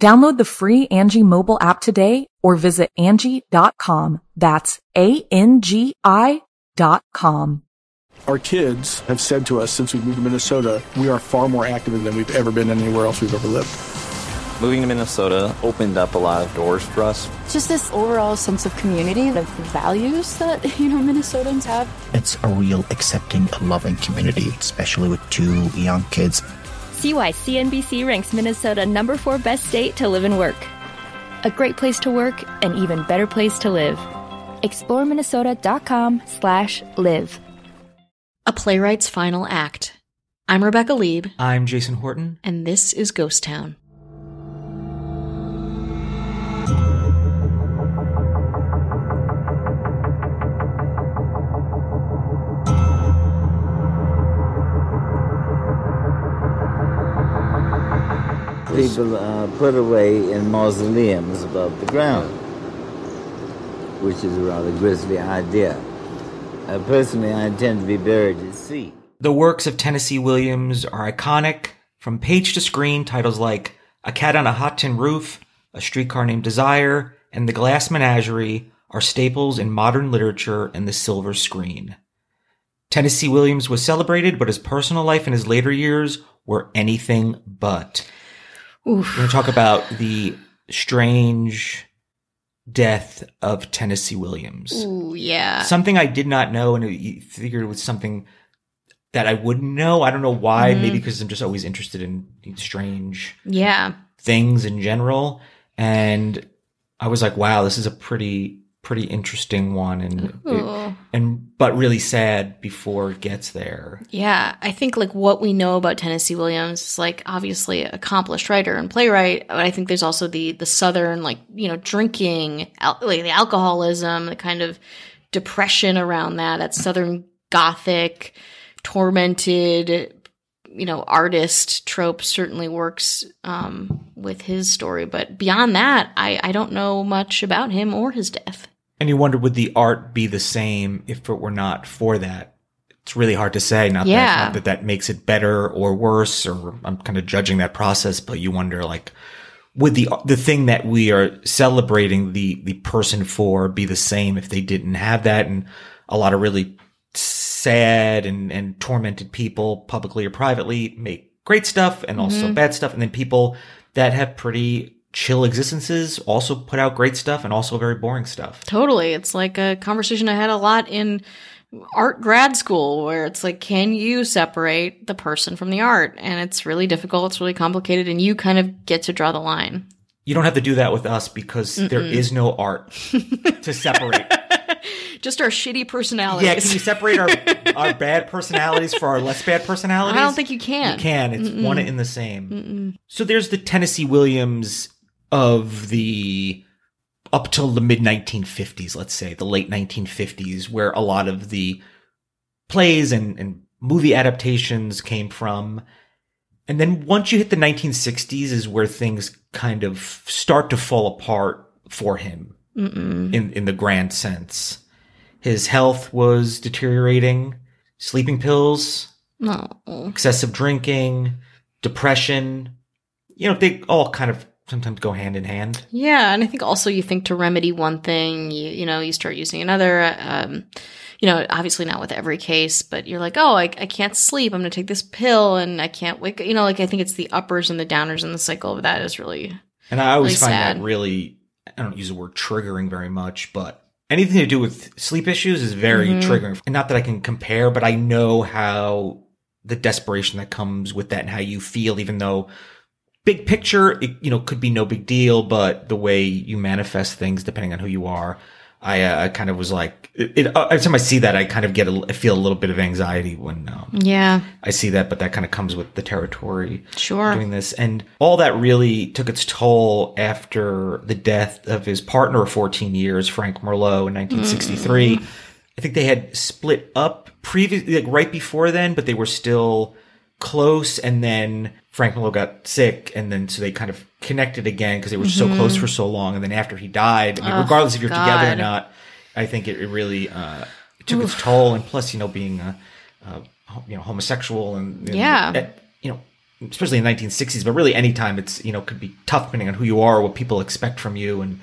Download the free Angi mobile app today or visit Angi.com. That's A-N-G-I dot com. Our kids have said to us since we moved to Minnesota, we are far more active than we've ever been anywhere else we've ever lived. Moving to Minnesota opened up a lot of doors for us. Just this overall sense of community, the values that, you know, Minnesotans have. It's a real accepting, loving community, especially with two young kids. See why CNBC ranks Minnesota number four best state to live and work. A great place to work, an even better place to live. ExploreMinnesota.com slash live. A Playwright's Final Act. I'm Rebecca Leib, I'm Jason Horton. and this is Ghost Town. People are put away in mausoleums above the ground, which is a rather grisly idea. Uh, personally, I intend to be buried at sea. The works of Tennessee Williams are iconic. From page to screen, titles like A Cat on a Hot Tin Roof, A Streetcar Named Desire, and The Glass Menagerie are staples in modern literature and the silver screen. Tennessee Williams was celebrated, but his personal life in his later years were anything but. We're going to talk about the strange death of Tennessee Williams. Ooh, yeah. Something I did not know, and you figured it was something that I wouldn't know. I don't know why. Mm-hmm. Maybe because I'm just always interested in strange yeah. things in general. And I was like, wow, this is a pretty, pretty interesting one. And, Ooh. and, but really sad before it gets there. Yeah, I think like what we know about Tennessee Williams is like obviously accomplished writer and playwright, but I think there's also the the southern like you know drinking, al- like the alcoholism, the kind of depression around that, that southern gothic, tormented, you know, artist trope certainly works um, with his story. But beyond that, I I don't know much about him or his death. And you wonder, would the art be the same if it were not for that? It's really hard to say. Not, Yeah. that, not that that makes it better or worse, or I'm kind of judging that process, but you wonder, like, would the the thing that we are celebrating the the person for be the same if they didn't have that? And a lot of really sad and and tormented people, publicly or privately, make great stuff and also mm-hmm. bad stuff, and then people that have pretty chill existences also put out great stuff and also very boring stuff. Totally. It's like a conversation I had a lot in art grad school where it's like, can you separate the person from the art? And it's really difficult. It's really complicated. And you kind of get to draw the line. You don't have to do that with us because there is no art to separate. Just our shitty personalities. yeah, can you separate our our bad personalities for our less bad personalities? I don't think you can. You can. It's one in the same. So there's the Tennessee Williams of the up till the mid 1950s, let's say, the late 1950s, where a lot of the plays and, and movie adaptations came from. And then once you hit the 1960s is where things kind of start to fall apart for him in, in the grand sense. His health was deteriorating, sleeping pills, excessive drinking, depression. You know, they all kind of sometimes go hand in hand. Yeah, and I think also you think to remedy one thing, you you know, you start using another. Um, you know, obviously not with every case, but you're like, oh, I, I can't sleep. I'm going to take this pill, and I can't wake. You know, like I think it's the uppers and the downers, and the cycle of that is really And I always Really find sad. that really, I don't use the word triggering very much, but anything to do with sleep issues is very Mhm. triggering. And not that I can compare, but I know how the desperation that comes with that and how you feel, even though big picture, it, you know, could be no big deal, but the way you manifest things depending on who you are. I, uh, I kind of was like, it, it, every time I see that, I kind of get a, I feel a little bit of anxiety when um, Yeah, I see that, but that kind of comes with the territory sure. doing this. And all that really took its toll after the death of his partner of 14 years, Frank Merlo, in 1963. I think they had split up previously, like right before then, but they were still close. And then Frank Merlo got sick. And then so they kind of connected again because they were so close for so long. And then after he died, I mean, Oh, regardless if you're together or not, I think it, it really uh, took its toll. And plus, you know, being a, a you know homosexual and, and Yeah. eh, you know especially in the 1960s but really anytime it's you know could be tough depending on who you are what people expect from you and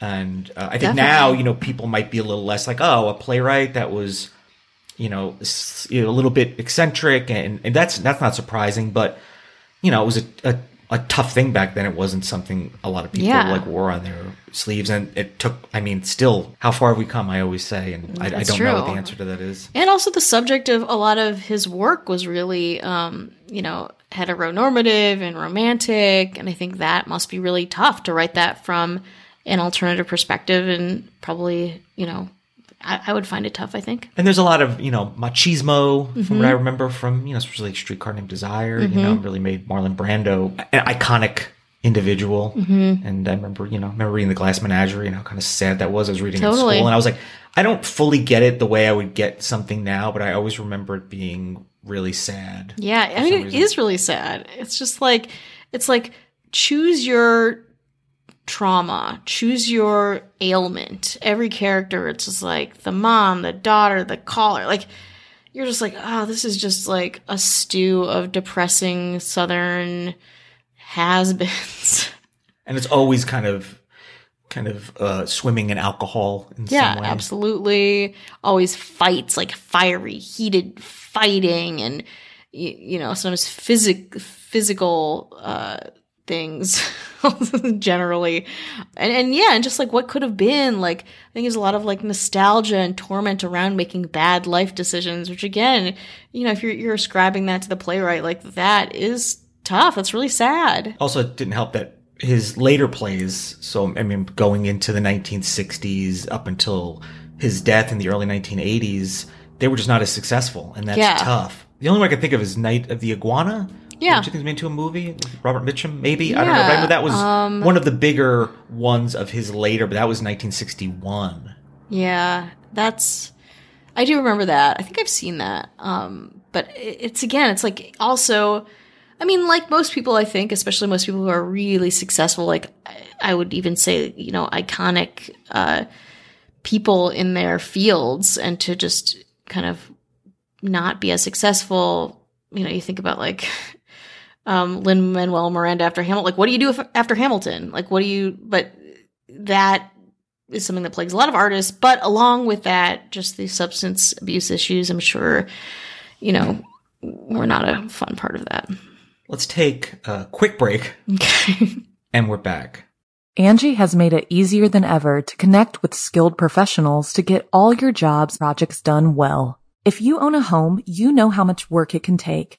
and uh, i think now you know people might be a little less like oh a playwright that was you know, s- you know a little bit eccentric and, and that's that's not surprising but you know it was a, a a tough thing back then it wasn't something a lot of people Yeah. like wore on their sleeves and it took i mean still how far have we come i always say and i, I don't know what the answer to that is And also the subject of a lot of his work was really, um, you know, heteronormative and romantic. And I think that must be really tough to write that from an alternative perspective and probably, you know, I, I would find it tough, I think. And there's a lot of, you know, machismo from Mm-hmm. what I remember from, you know, especially like Streetcar Named Desire, you know, really made Marlon Brando an iconic individual. Mm-hmm. And I remember, you know, I remember reading The Glass Menagerie and how kind of sad that was. I was reading it in Totally. school and I was like, I don't fully get it the way I would get something now, but I always remember it being really sad. Yeah, I mean, it reason. is really sad. It's just like, it's like choose your trauma, choose your ailment. Every character, it's just like the mom, the daughter, the caller. Like, you're just like, oh, this is just like a stew of depressing Southern has beens. And it's always kind of, kind of, uh, swimming in alcohol in Yeah, some way. absolutely. Always fights, like fiery, heated fighting, and you, you know sometimes physic physical uh, things generally, and and yeah, and just like what could have been. Like I think there's a lot of like nostalgia and torment around making bad life decisions, which again, you know, if you're you're ascribing that to the playwright, like that is tough. That's really sad. Also, it didn't help that his later plays, so I mean, going into the 1960s up until his death in the early 1980s, they were just not as successful, and that's Yeah. tough. The only one I can think of is Night of the Iguana. Yeah. which I think into a movie. Robert Mitchum, maybe I don't know. But I know that was um, one of the bigger ones of his later, but that was 1961. Yeah, that's. I do remember that. I think I've seen that. Um, but it's again, it's like also. I mean, like most people, I think, especially most people who are really successful, like I- I would even say, you know, iconic uh, people in their fields, and to just kind of not be as successful. You know, you think about like um, Lin Manuel Miranda after Hamilton. Like, what do you do if, after Hamilton? Like, what do you? But that is something that plagues a lot of artists. But along with that, just the substance abuse issues, I'm sure, you know, we're not a fun part of that. Let's take a quick break, Okay. and we're back. Angi has made it easier than ever to connect with skilled professionals to get all your jobs projects done well. If you own a home, you know how much work it can take,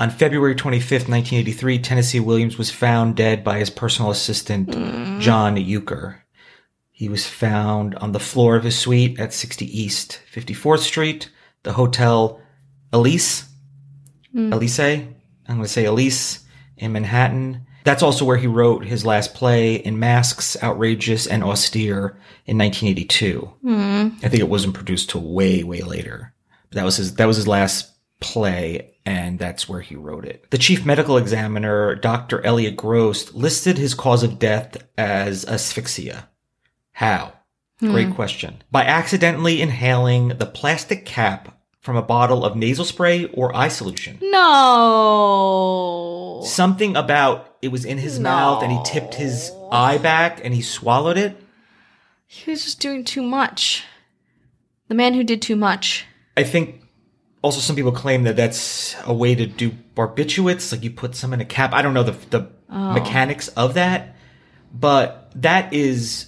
On February 25th, 1983, Tennessee Williams was found dead by his personal assistant, mm. John Uecker. He was found on the floor of his suite at 60 East 54th Street, the Hotel Elysée. Mm. Elise? I'm going to say Elise in Manhattan. That's also where he wrote his last play in Masks, Outrageous and Austere in 1982. Hmm. I think it wasn't produced till way, way later. But that was his, that was his last play and that's where he wrote it. The chief medical examiner, Dr. Elliot Gross, listed his cause of death as asphyxia. How? Hmm. Great question. By accidentally inhaling the plastic cap from a bottle of nasal spray or eye solution. No. Something about it was in his mouth and he tipped his eye back and he swallowed it. He was just doing too much. The man who did too much. I think also some people claim that that's a way to do barbiturates, like you put some in a cap. I don't know the the mechanics of that, but that is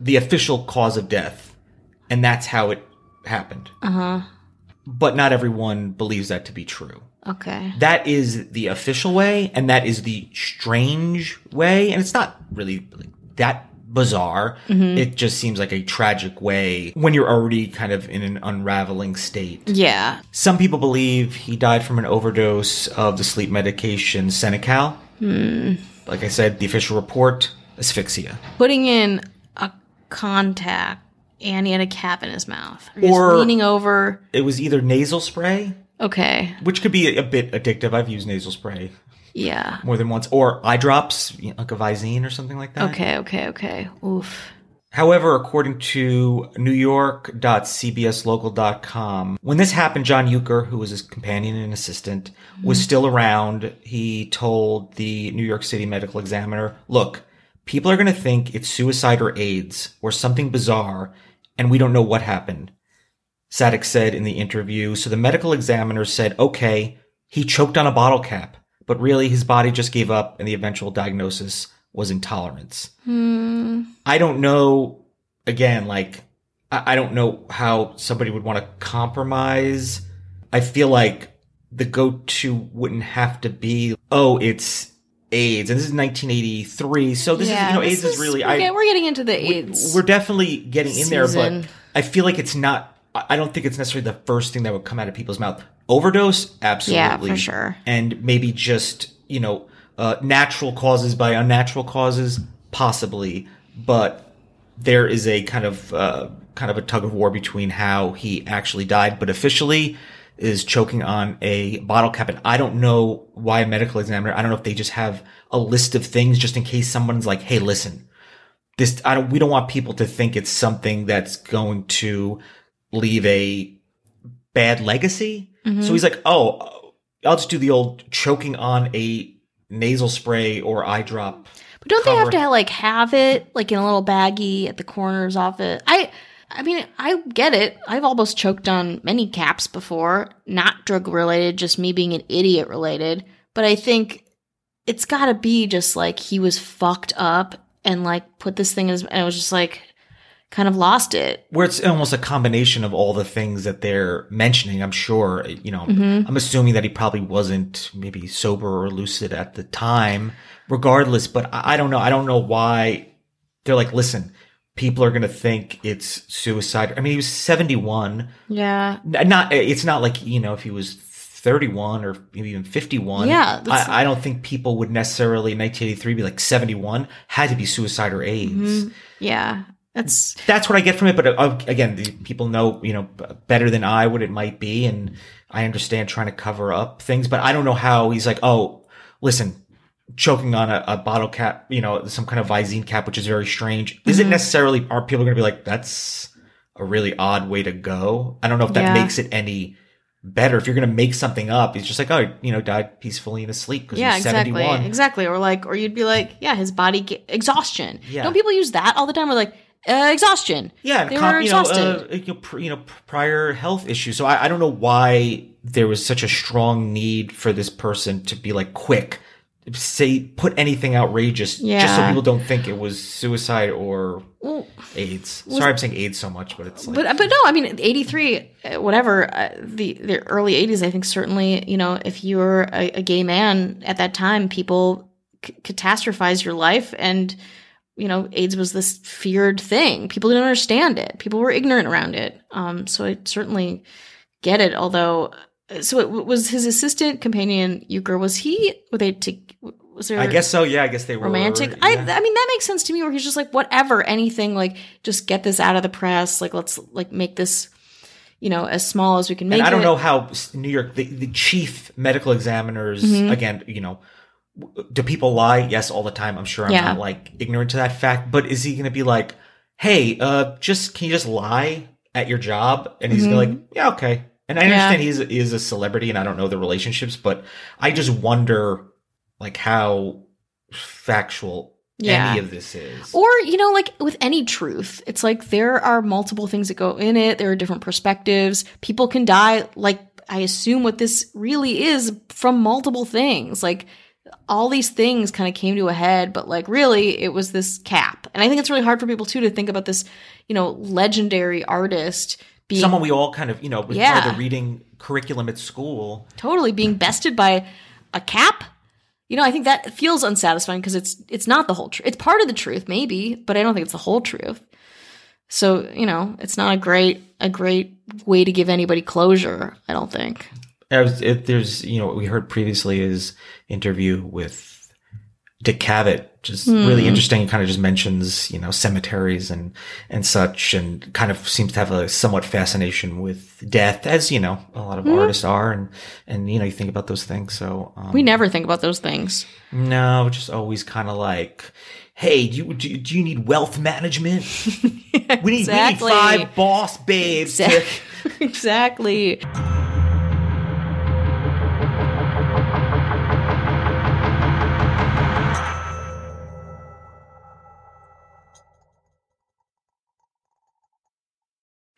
the official cause of death, and that's how it happened. Uh huh. But not everyone believes that to be true. Okay. That is the official way, and that is the strange way, and it's not really that bizarre. Mm-hmm. It just seems like a tragic way when you're already kind of in an unraveling state. Yeah. Some people believe he died from an overdose of the sleep medication Seconal. Hmm. Like I said, the official report, asphyxia. Putting in a contact and he had a cap in his mouth. Or, leaning over. It was either nasal spray, Okay. which could be a bit addictive. I've used nasal spray Yeah. more than once, or eye drops, you know, like a Visine or something like that. Okay, okay, okay. Oof. However, according to newyork.cbslocal.com, when this happened, John Uecker, who was his companion and assistant, was mm-hmm. still around. He told the New York City Medical Examiner, look, people are going to think it's suicide or AIDS or something bizarre, and we don't know what happened. Sadek said in the interview. So the medical examiner said, okay, he choked on a bottle cap, but really his body just gave up and the eventual diagnosis was intolerance. Hmm. I don't know, again, like, I, I don't know how somebody would want to compromise. I feel like the go to wouldn't have to be, oh, it's AIDS. And this is 1983. So this is, you know, AIDS is, really, we're, I, we're getting into the AIDS. we're definitely getting in there, but I feel like it's not. I don't think it's necessarily the first thing that would come out of people's mouth. Overdose, absolutely, yeah, for sure. and maybe just you know uh, natural causes by unnatural causes, possibly. But there is a kind of uh, kind of a tug of war between how he actually died, but officially is choking on a bottle cap. And I don't know why a medical examiner. I don't know if they just have a list of things just in case someone's like, "Hey, listen." this I don't we don't want people to think it's something that's going to leave a bad legacy. So mm-hmm. he's like, "Oh, I'll just do the old choking on a nasal spray or eye drop." But don't they have to like have it like in a little baggie at the corners off it? I I mean, I get it. I've almost choked on many caps before, not drug related, just me being an idiot related. But I think it's got to be just like he was fucked up and like put this thing in his, and it was just like kind of lost it. Where it's almost a combination of all the things that they're mentioning. I'm sure, you know, Mm-hmm. I'm assuming that he probably wasn't maybe sober or lucid at the time, regardless. But I, don't know. I don't know why they're like, listen, people are going to think it's suicide. I mean, he was 71. Yeah. Not it's not like you know if he was 31 or maybe even 51 Yeah, I, I don't think people would necessarily in 1983 be like 71 had to be suicide or aids Mm-hmm. Yeah. That's that's what i get from it but uh, again the people know you know better than i what it might be and i understand trying to cover up things but i don't know how he's like oh listen choking on a, a bottle cap you know some kind of visine cap which is very strange is Mm-hmm. it necessarily are people going to be like that's a really odd way to go i don't know if that Yeah. makes it any better if you're going to make something up it's just like oh you know died peacefully in his sleep because yeah, he's exactly, 71 exactly. Or like, or you'd be like, yeah, his body exhaustion. Yeah. Don't people use that all the time? We're like, uh, exhaustion. Yeah, they com- were exhausted. uh, you know, pr- you know, prior health issues. So I, I don't know why there was such a strong need for this person to be like quick, say put anything outrageous, just so people don't think it was suicide or Well, AIDS. Sorry, I'm saying AIDS so much, but it's like but but no, I mean, eighty three, whatever. Uh, the the early eighties, I think certainly, you know, if you were a, a gay man at that time, people c- catastrophized your life, and you know, AIDS was this feared thing. People didn't understand it. People were ignorant around it. Um, so I certainly get it. Although so it was his assistant companion Uecker. Was he? Were they? To, was there? I guess so. Yeah, I guess they were romantic. I, I mean, that makes sense to me. Where he's just like, whatever, anything, like, just get this out of the press. Like, let's like make this, you know, as small as we can make. It. I don't it. know how New York, the, the chief medical examiners, mm-hmm. again, you know, do people lie? Yes, all the time. I'm sure I'm yeah. not like ignorant to that fact. But is he going to be like, hey, uh, just can you just lie at your job? And he's mm-hmm. like, yeah, okay. And I understand yeah. he's is a celebrity, and I don't know the relationships, but I just wonder like how factual yeah. any of this is. Or, you know, like with any truth, it's like there are multiple things that go in it. There are different perspectives. People can die, like, I assume what this really is from multiple things. Like, all these things kind of came to a head, but like really it was this cap. And I think it's really hard for people too to think about this, you know, legendary artist being someone we all kind of, you know, was yeah. part of the reading curriculum at school. Totally being bested by a cap. You know, I think that feels unsatisfying because it's it's not the whole truth. It's part of the truth, maybe, but I don't think it's the whole truth. So, you know, it's not a great a great way to give anybody closure, I don't think. It, there's, you know, what we heard previously is interview with Dick Cavett, just mm. really interesting. Kind of just mentions, you know, cemeteries and, and such, and kind of seems to have a somewhat fascination with death, as, you know, a lot of mm. artists are. And, and, you know, you think about those things. So, um, we never think about those things. No, just always kind of like, hey, do you, do you, do you need wealth management? we, need, we need five boss babes. Exactly. To- exactly.